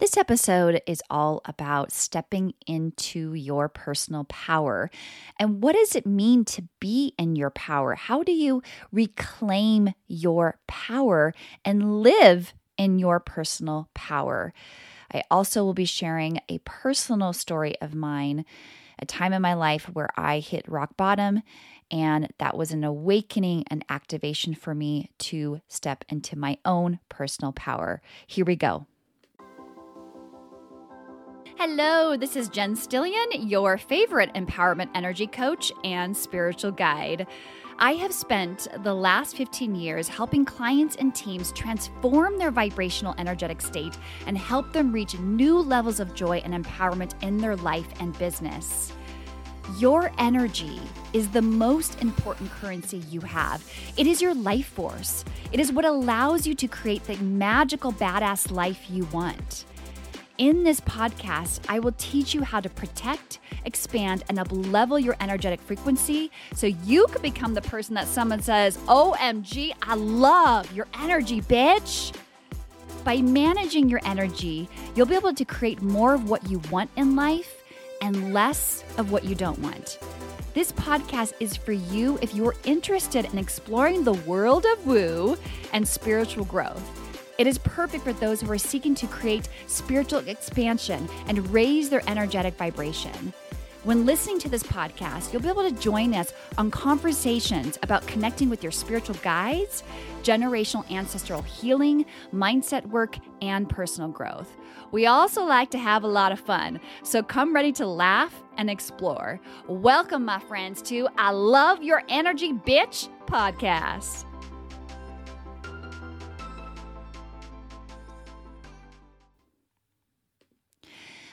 This episode is all about stepping into your personal power. And what does it mean to be in your power? How do you reclaim your power and live in your personal power? I also will be sharing a personal story of mine, a time in my life where I hit rock bottom. And that was an awakening and activation for me to step into my own personal power. Here we go. Hello, this is Jen Stillion, your favorite empowerment energy coach and spiritual guide. I have spent the last 15 years helping clients and teams transform their vibrational energetic state and help them reach new levels of joy and empowerment in their life and business. Your energy is the most important currency you have. It is your life force. It is what allows you to create the magical, badass life you want. In this podcast, I will teach you how to protect, expand, and uplevel your energetic frequency so you can become the person that someone says, OMG, I love your energy, bitch. By managing your energy, you'll be able to create more of what you want in life and less of what you don't want. This podcast is for you if you're interested in exploring the world of woo and spiritual growth. It is perfect for those who are seeking to create spiritual expansion and raise their energetic vibration. When listening to this podcast, you'll be able to join us on conversations about connecting with your spiritual guides, generational ancestral healing, mindset work, and personal growth. We also like to have a lot of fun, so come ready to laugh and explore. Welcome, my friends, to I Love Your Energy Bitch podcast.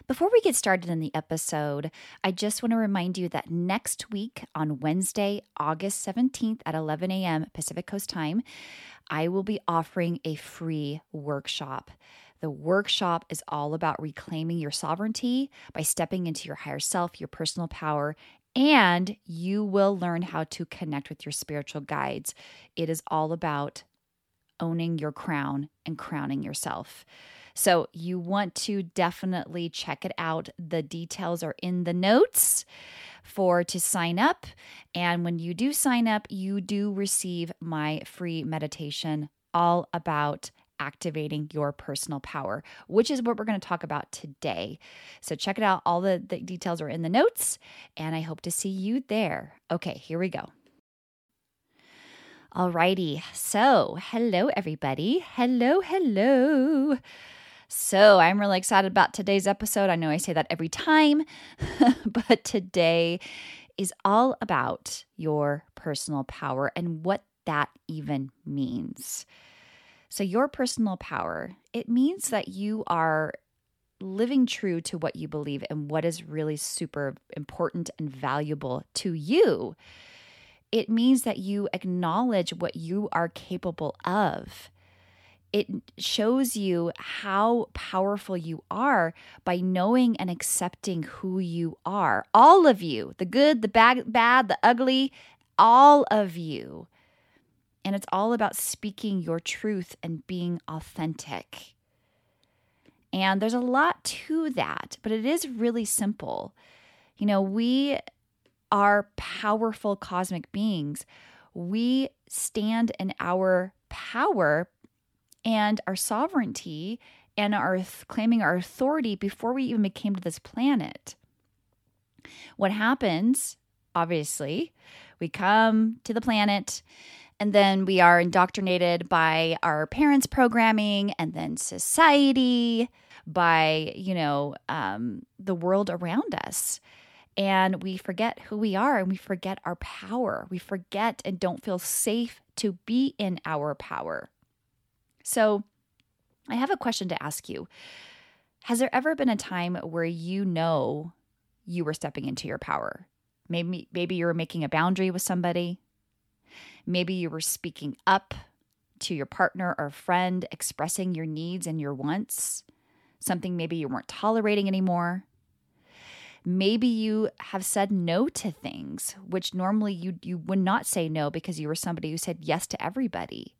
Before we get started in the episode, I just want to remind you that next week on Wednesday, August 17th at 11 a.m. Pacific Coast time, I will be offering a free workshop. The workshop is all about reclaiming your sovereignty by stepping into your higher self, your personal power, and you will learn how to connect with your spiritual guides. It is all about owning your crown and crowning yourself. So you want to definitely check it out. The details are in the notes for to sign up. And when you do sign up, you do receive my free meditation all about activating your personal power, which is what we're going to talk about today. So check it out. All the, the details are in the notes, and I hope to see you there. Okay, here we go. Alrighty, so hello everybody. Hello, hello. So I'm really excited about today's episode. I know I say that every time, but today is all about your personal power and what that even means. So, your personal power, it means that you are living true to what you believe and what is really super important and valuable to you. It means that you acknowledge what you are capable of it shows you how powerful you are by knowing and accepting who you are. All of you, the good, the bad, bad, the ugly, all of you. And it's all about speaking your truth and being authentic. And there's a lot to that, but it is really simple. You know, we are powerful cosmic beings. We stand in our power and our sovereignty and our claiming our authority before we even came to this planet. What happens, obviously, we come to the planet and then we are indoctrinated by our parents' programming and then society, by, you know, um, the world around us. And we forget who we are and we forget our power. We forget and don't feel safe to be in our power. So, I have a question to ask you. Has there ever been a time where you know you were stepping into your power? Maybe maybe you were making a boundary with somebody. Maybe you were speaking up to your partner or friend, expressing your needs and your wants, something maybe you weren't tolerating anymore. Maybe you have said no to things which normally you you would not say no because you were somebody who said yes to everybody.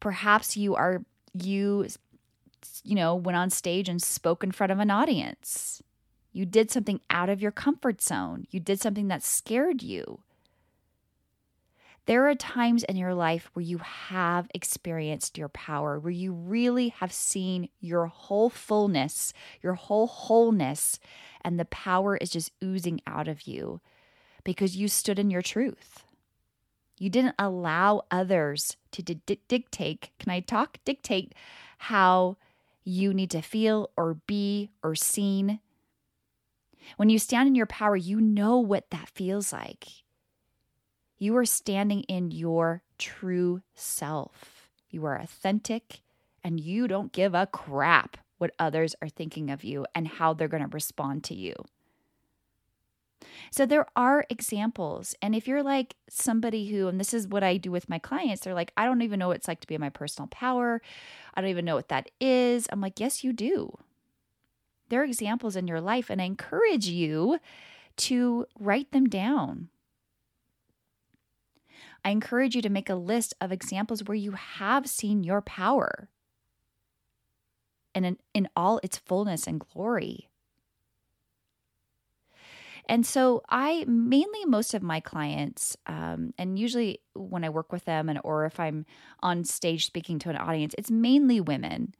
Perhaps you are you you know, went on stage and spoke in front of an audience. You did something out of your comfort zone. You did something that scared you. There are times in your life where you have experienced your power, where you really have seen your whole fullness, your whole wholeness, and the power is just oozing out of you because you stood in your truth. You didn't allow others to di- dictate, can I talk? Dictate how you need to feel or be or seen. When you stand in your power, you know what that feels like. You are standing in your true self. You are authentic and you don't give a crap what others are thinking of you and how they're going to respond to you. So there are examples. And if you're like somebody who, and this is what I do with my clients, they're like, I don't even know what it's like to be in my personal power. I don't even know what that is. I'm like, yes, you do. There are examples in your life, and I encourage you to write them down. I encourage you to make a list of examples where you have seen your power and in, in all its fullness and glory. And so I mainly most of my clients, um, and usually when I work with them, and or if I'm on stage speaking to an audience, it's mainly women.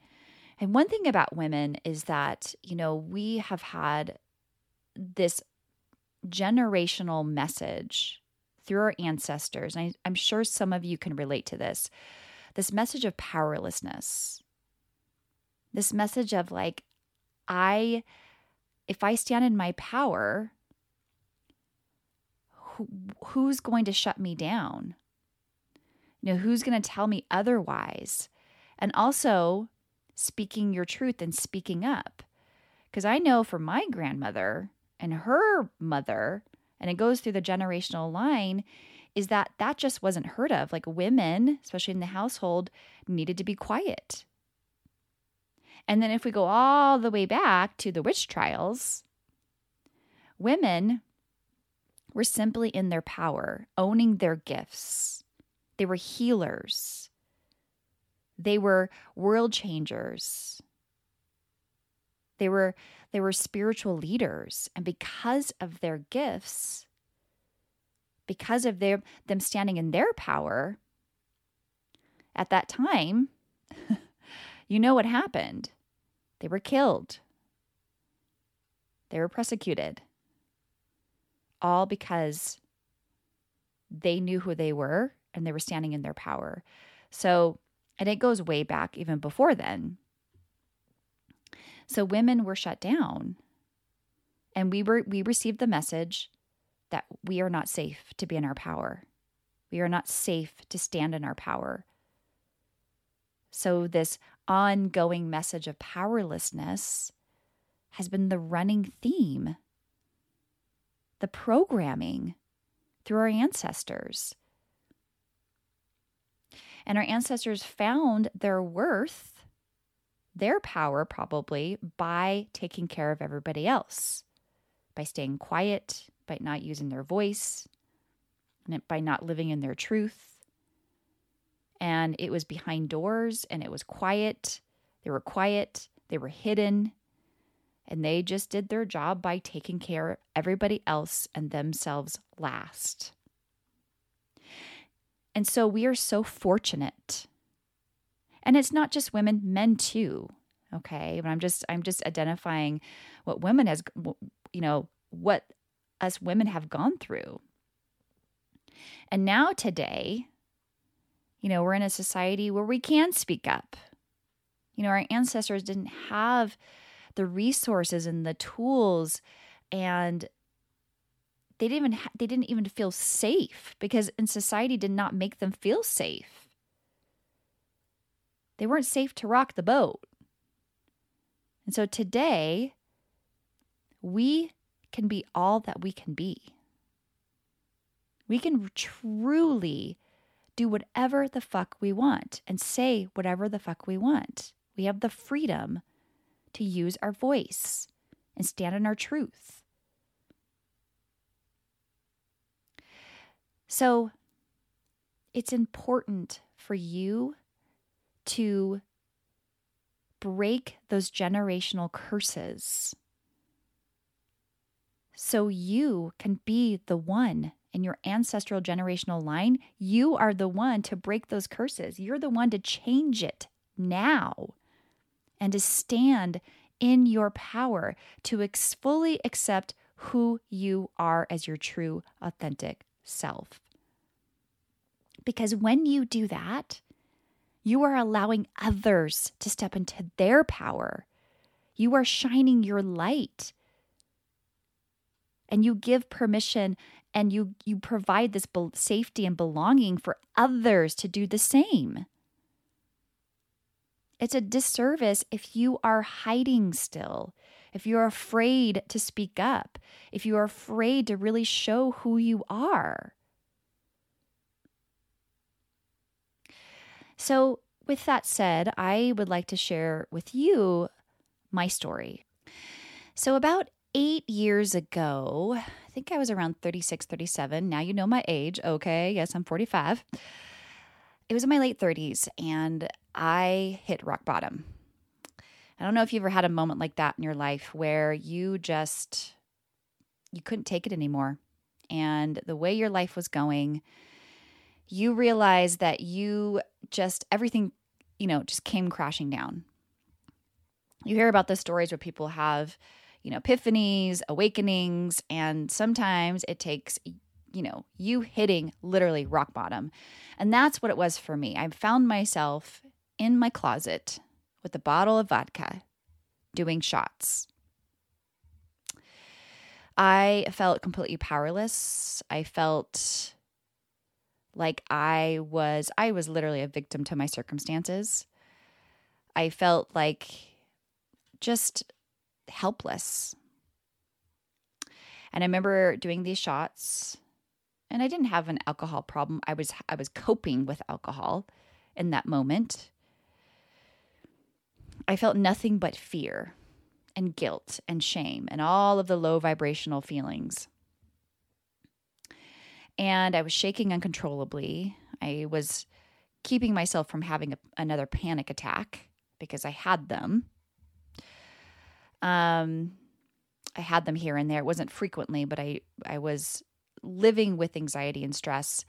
And one thing about women is that you know we have had this generational message through our ancestors. And I, I'm sure some of you can relate to this this message of powerlessness, this message of like, I, if I stand in my power, who, who's going to shut me down? You know, who's going to tell me otherwise? And also speaking your truth and speaking up. Because I know for my grandmother and her mother, and it goes through the generational line is that that just wasn't heard of. Like women, especially in the household, needed to be quiet. And then if we go all the way back to the witch trials, women were simply in their power, owning their gifts. They were healers. They were world changers. They were they were spiritual leaders. And because of their gifts, because of their, them standing in their power, at that time, you know what happened. They were killed, they were persecuted, all because they knew who they were and they were standing in their power. So, and it goes way back even before then. So women were shut down. And we were we received the message that we are not safe to be in our power. We are not safe to stand in our power. So this ongoing message of powerlessness has been the running theme. The programming through our ancestors. And our ancestors found their worth their power probably by taking care of everybody else, by staying quiet, by not using their voice, by not living in their truth. And it was behind doors and it was quiet. They were quiet, they were hidden, and they just did their job by taking care of everybody else and themselves last. And so we are so fortunate and it's not just women, men too. Okay. But I'm just, I'm just identifying what women has, you know, what us women have gone through. And now today, you know, we're in a society where we can speak up. You know, our ancestors didn't have the resources and the tools and they didn't even ha- they didn't even feel safe because in society did not make them feel safe they weren't safe to rock the boat. And so today, we can be all that we can be. We can truly do whatever the fuck we want and say whatever the fuck we want. We have the freedom to use our voice and stand in our truth. So it's important for you to break those generational curses so you can be the one in your ancestral generational line. You are the one to break those curses. You're the one to change it now and to stand in your power to ex- fully accept who you are as your true, authentic self. Because when you do that, you are allowing others to step into their power. You are shining your light. And you give permission and you you provide this safety and belonging for others to do the same. It's a disservice if you are hiding still, if you're afraid to speak up, if you are afraid to really show who you are. So, with that said, I would like to share with you my story. So, about eight years ago, I think I was around 36, 37. Now you know my age. Okay. Yes, I'm 45. It was in my late 30s, and I hit rock bottom. I don't know if you've ever had a moment like that in your life where you just you couldn't take it anymore. And the way your life was going, you realized that you just everything, you know, just came crashing down. You hear about the stories where people have, you know, epiphanies, awakenings, and sometimes it takes you know, you hitting literally rock bottom. And that's what it was for me. I found myself in my closet with a bottle of vodka doing shots. I felt completely powerless. I felt like I was I was literally a victim to my circumstances. I felt like just helpless. And I remember doing these shots and I didn't have an alcohol problem. I was I was coping with alcohol in that moment. I felt nothing but fear and guilt and shame and all of the low vibrational feelings. And I was shaking uncontrollably. I was keeping myself from having a, another panic attack because I had them. Um, I had them here and there. It wasn't frequently, but I I was living with anxiety and stress.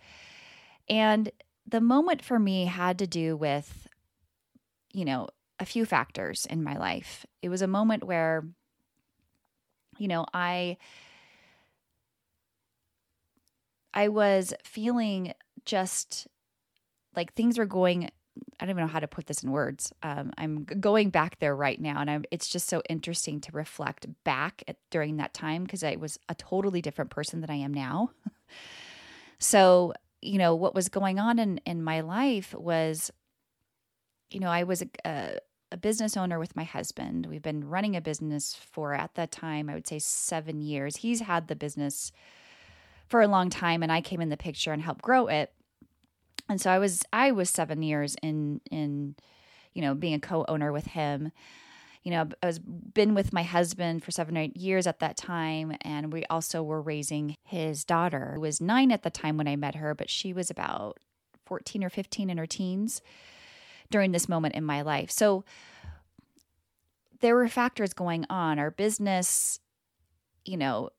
And the moment for me had to do with, you know, a few factors in my life. It was a moment where, you know, I I was feeling just like things were going I don't even know how to put this in words. Um, I'm going back there right now, and I'm, it's just so interesting to reflect back at, during that time because I was a totally different person than I am now. so, you know, what was going on in, in my life was, you know, I was a, a, a business owner with my husband. We've been running a business for, at that time, I would say seven years. He's had the business for a long time, and I came in the picture and helped grow it and so I was I was seven years in in you know being a co-owner with him. You know, I was been with my husband for seven or eight years at that time, and we also were raising his daughter, who was nine at the time when I met her, but she was about fourteen or fifteen in her teens during this moment in my life. So there were factors going on. Our business, you know,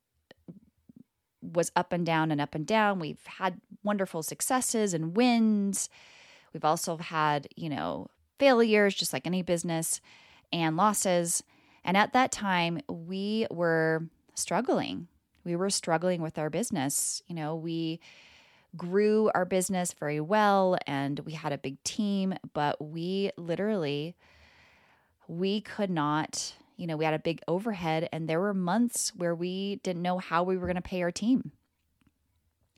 was up and down and up and down. We've had wonderful successes and wins. We've also had, you know, failures, just like any business, and losses. And at that time, we were struggling. We were struggling with our business. You know, we grew our business very well and we had a big team, but we literally we could not you know, we had a big overhead, and there were months where we didn't know how we were going to pay our team.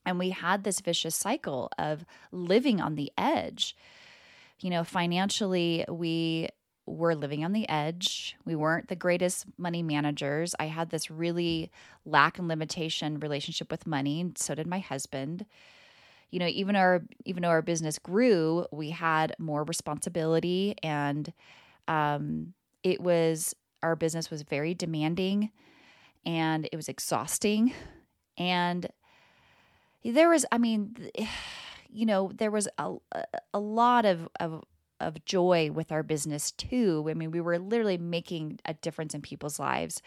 And we had this vicious cycle of living on the edge. You know, financially, we were living on the edge. We weren't the greatest money managers. I had this really lack and limitation relationship with money. So did my husband. You know, even our even though our business grew, we had more responsibility and um, it was our business was very demanding and it was exhausting. And there was, I mean, you know, there was a, a lot of, of of joy with our business too. I mean, we were literally making a difference in people's lives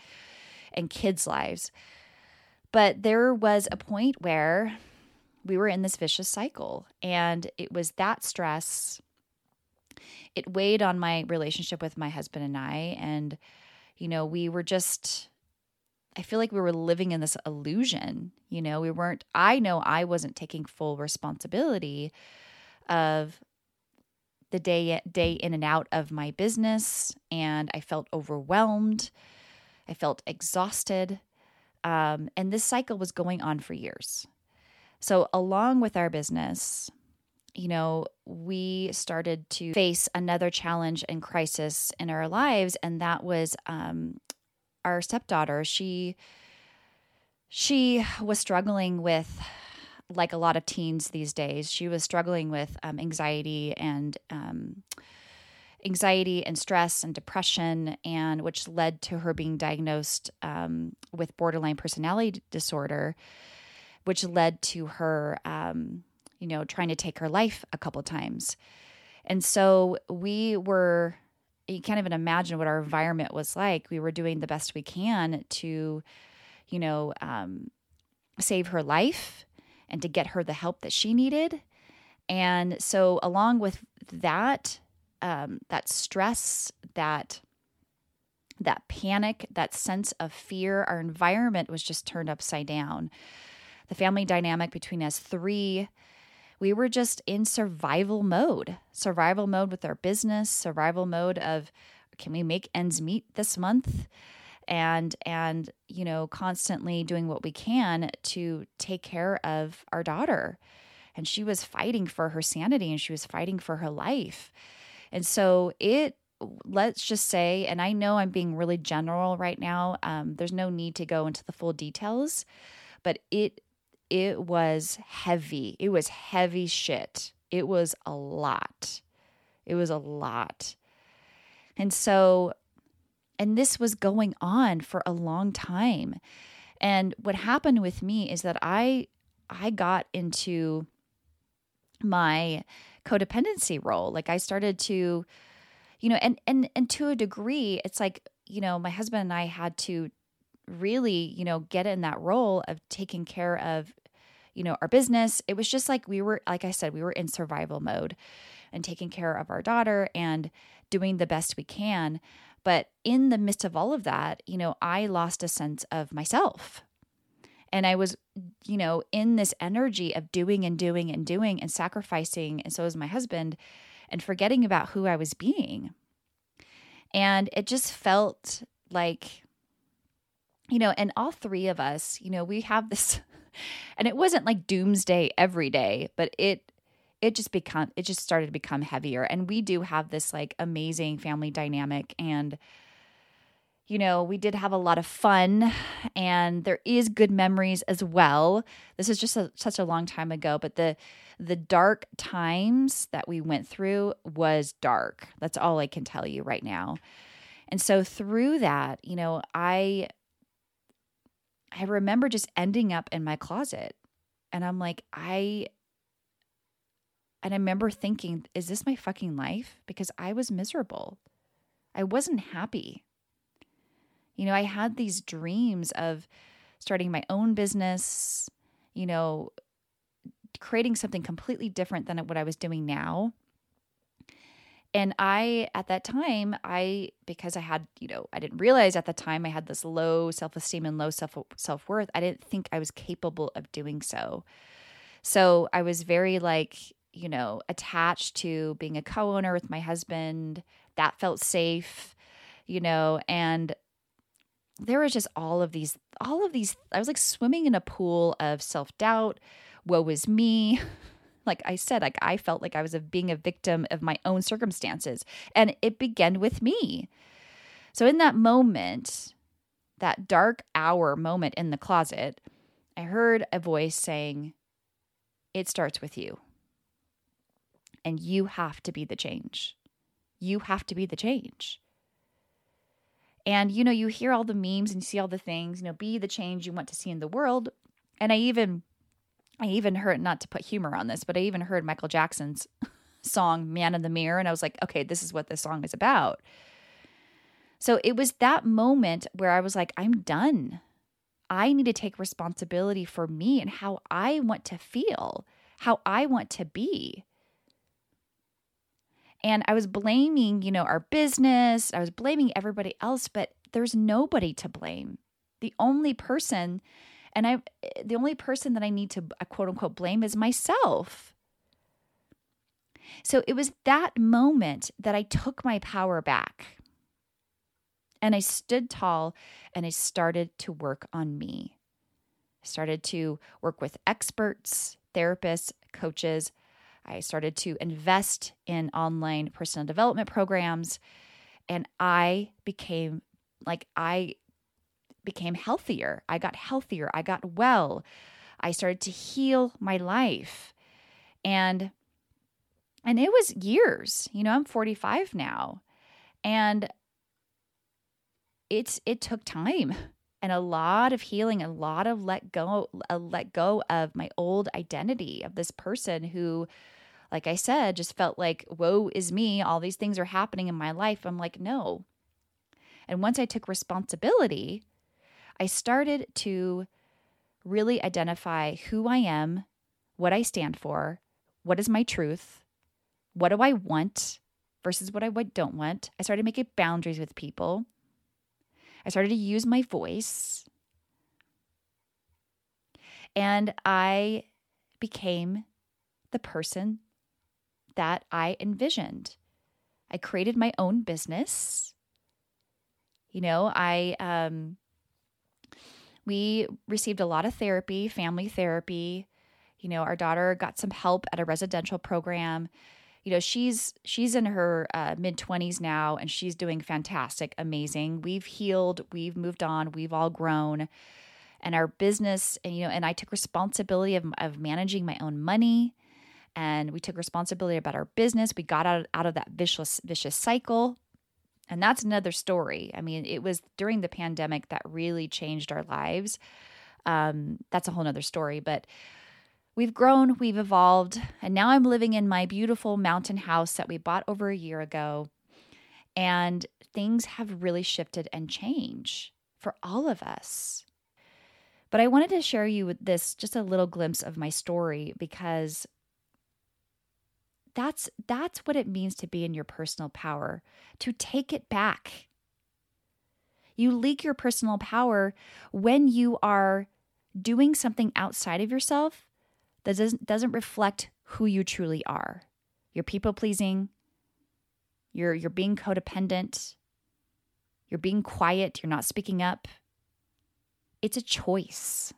and kids' lives. But there was a point where we were in this vicious cycle, and it was that stress. It weighed on my relationship with my husband and I. And, you know, we were just, I feel like we were living in this illusion. You know, we weren't, I know I wasn't taking full responsibility of the day day in and out of my business and I felt overwhelmed. I felt exhausted. Um, and this cycle was going on for years. So, along with our business, you know, we started to face another challenge and crisis in our lives, and that was um, our stepdaughter. She she was struggling with like a lot of teens these days, she was struggling with um, anxiety and um, anxiety and stress and depression, and which led to her being diagnosed um, with borderline personality disorder, which led to her, um, you know, trying to take her life a couple times. And so we were, you can't even imagine what our environment was like. We were doing the best we can to, you know, um, save her life and to get her the help that she needed. And so, along with that, um, that stress, that that panic, that sense of fear, our environment was just turned upside down. The family dynamic between us three, we were just in survival mode, survival mode with our business, survival mode of can we make ends meet this month? and and you know constantly doing what we can to take care of our daughter and she was fighting for her sanity and she was fighting for her life and so it let's just say and i know i'm being really general right now um, there's no need to go into the full details but it it was heavy it was heavy shit it was a lot it was a lot and so and this was going on for a long time. And what happened with me is that I I got into my codependency role. Like I started to you know, and and and to a degree it's like, you know, my husband and I had to really, you know, get in that role of taking care of you know, our business. It was just like we were like I said, we were in survival mode and taking care of our daughter and doing the best we can. But in the midst of all of that, you know, I lost a sense of myself. And I was, you know, in this energy of doing and doing and doing and sacrificing. And so was my husband, and forgetting about who I was being. And it just felt like, you know, and all three of us, you know, we have this, and it wasn't like doomsday every day, but it it just become it just started to become heavier. And we do have this like amazing family dynamic. And you know we did have a lot of fun and there is good memories as well. This is just a, such a long time ago but the the dark times that we went through was dark. That's all i can tell you right now. And so through that you know i i remember just ending up in my closet and i'm like i and I remember thinking, is this my fucking life? Because I was miserable. I wasn't happy. You know, I had these dreams of starting my own business, you know, creating something completely different than what I was doing now. And I, at that time, I, because I had, you know, I didn't realize at the time I had this low self esteem and low self self worth. I didn't think I was capable of doing so. So I was very like, you know, attached to being a co owner with my husband. That felt safe, you know, and there was just all of these, all of these. I was like swimming in a pool of self doubt. Woe is me. Like I said, like I felt like I was a, being a victim of my own circumstances. And it began with me. So in that moment, that dark hour moment in the closet, I heard a voice saying, It starts with you and you have to be the change. You have to be the change. And you know, you hear all the memes and you see all the things, you know, be the change you want to see in the world. And I even I even heard not to put humor on this, but I even heard Michael Jackson's song Man in the Mirror and I was like, okay, this is what this song is about. So it was that moment where I was like, I'm done. I need to take responsibility for me and how I want to feel, how I want to be. And I was blaming, you know, our business, I was blaming everybody else, but there's nobody to blame. The only person, and I, the only person that I need to uh, quote unquote blame is myself. So it was that moment that I took my power back. And I stood tall and I started to work on me. I started to work with experts, therapists, coaches. I started to invest in online personal development programs. And I became like, I became healthier. I got healthier. I got well. I started to heal my life. And and it was years. You know, I'm 45 now. And it's it took time and a lot of healing, a lot of let go, a let go of my old identity of this person who, like I said, just felt like, woe is me. All these things are happening in my life. I'm like, no. And once I took responsibility, I started to really identify who I am, what I stand for, what is my truth, what do I want versus what I don't want. I started making boundaries with people. I started to use my voice. And I became the person that I envisioned. I created my own business. You know, I um we received a lot of therapy, family therapy. You know, our daughter got some help at a residential program. You know she's she's in her uh, mid 20s now and she's doing fantastic amazing. We've healed we've moved on we've all grown. And our business and you know and i took responsibility of, of managing my own money and we took responsibility about our business. We got out, out of that vicious vicious cycle and that's another story i mean it was during the pandemic that really changed our lives um, that's a whole nother story but We've grown, we've evolved, and now I'm living in my beautiful mountain house that we bought over a year ago. And things have really shifted and changed for all of us. But I wanted to share you with this just a little glimpse of my story because that's that's what it means to be in your personal power, to take it back. You leak your personal power when you are doing something outside of yourself that doesn't, doesn't reflect who you truly are. You're people pleasing, you're, you're being codependent, you're being quiet, you're not speaking up. It's a choice.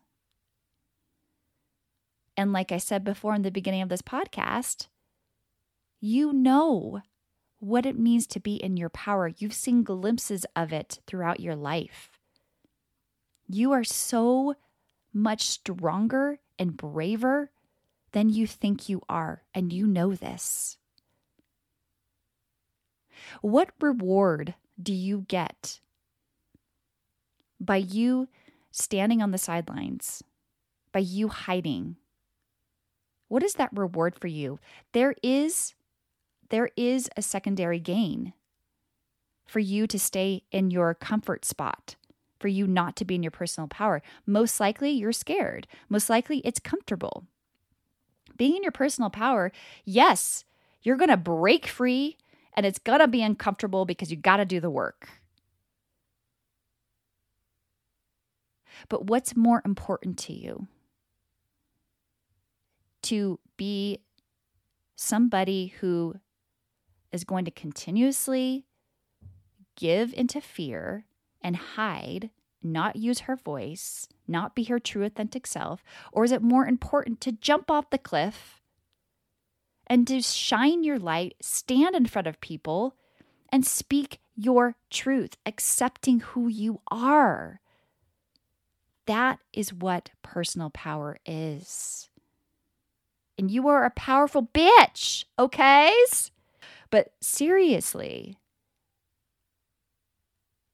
And like I said before in the beginning of this podcast, you know what it means to be in your power. You've seen glimpses of it throughout your life. You are so much stronger and braver than you think you are, and you know this. What reward do you get by you standing on the sidelines, by you hiding? What is that reward for you? There is there is a secondary gain for you to stay in your comfort spot, for you not to be in your personal power. Most likely you're scared. Most likely it's comfortable being in your personal power, yes, you're going to break free and it's going to be uncomfortable because you got to do the work. But what's more important to you? To be somebody who is going to continuously give into fear and hide not use her voice, not be her true authentic self? Or is it more important to jump off the cliff and to shine your light, stand in front of people, and speak your truth, accepting who you are? That is what personal power is. And you are a powerful bitch, okay? But seriously,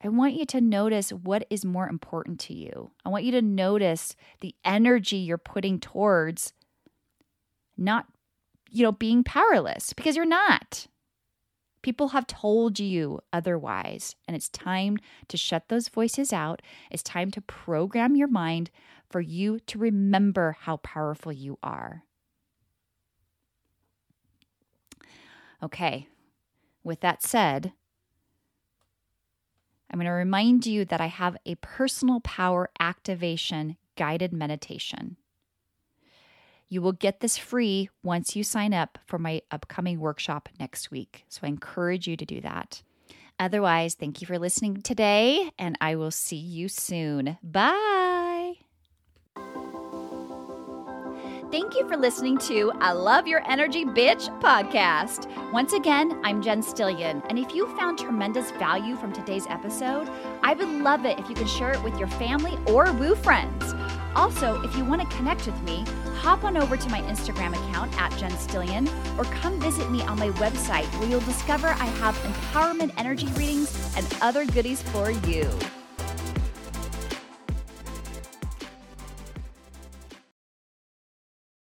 I want you to notice what is more important to you. I want you to notice the energy you're putting towards not you know, being powerless because you're not. People have told you otherwise, and it's time to shut those voices out. It's time to program your mind for you to remember how powerful you are. Okay, with that said, I'm going to remind you that I have a personal power activation guided meditation. You will get this free once you sign up for my upcoming workshop next week. So I encourage you to do that. Otherwise, thank you for listening today, and I will see you soon. Bye. Thank you for listening to I Love Your Energy Bitch podcast. Once again, I'm Jen Stillion, and if you found tremendous value from today's episode, I would love it if you could share it with your family or woo friends. Also, if you want to connect with me, hop on over to my Instagram account at Jen Stillion or come visit me on my website where you'll discover I have empowerment energy readings and other goodies for you.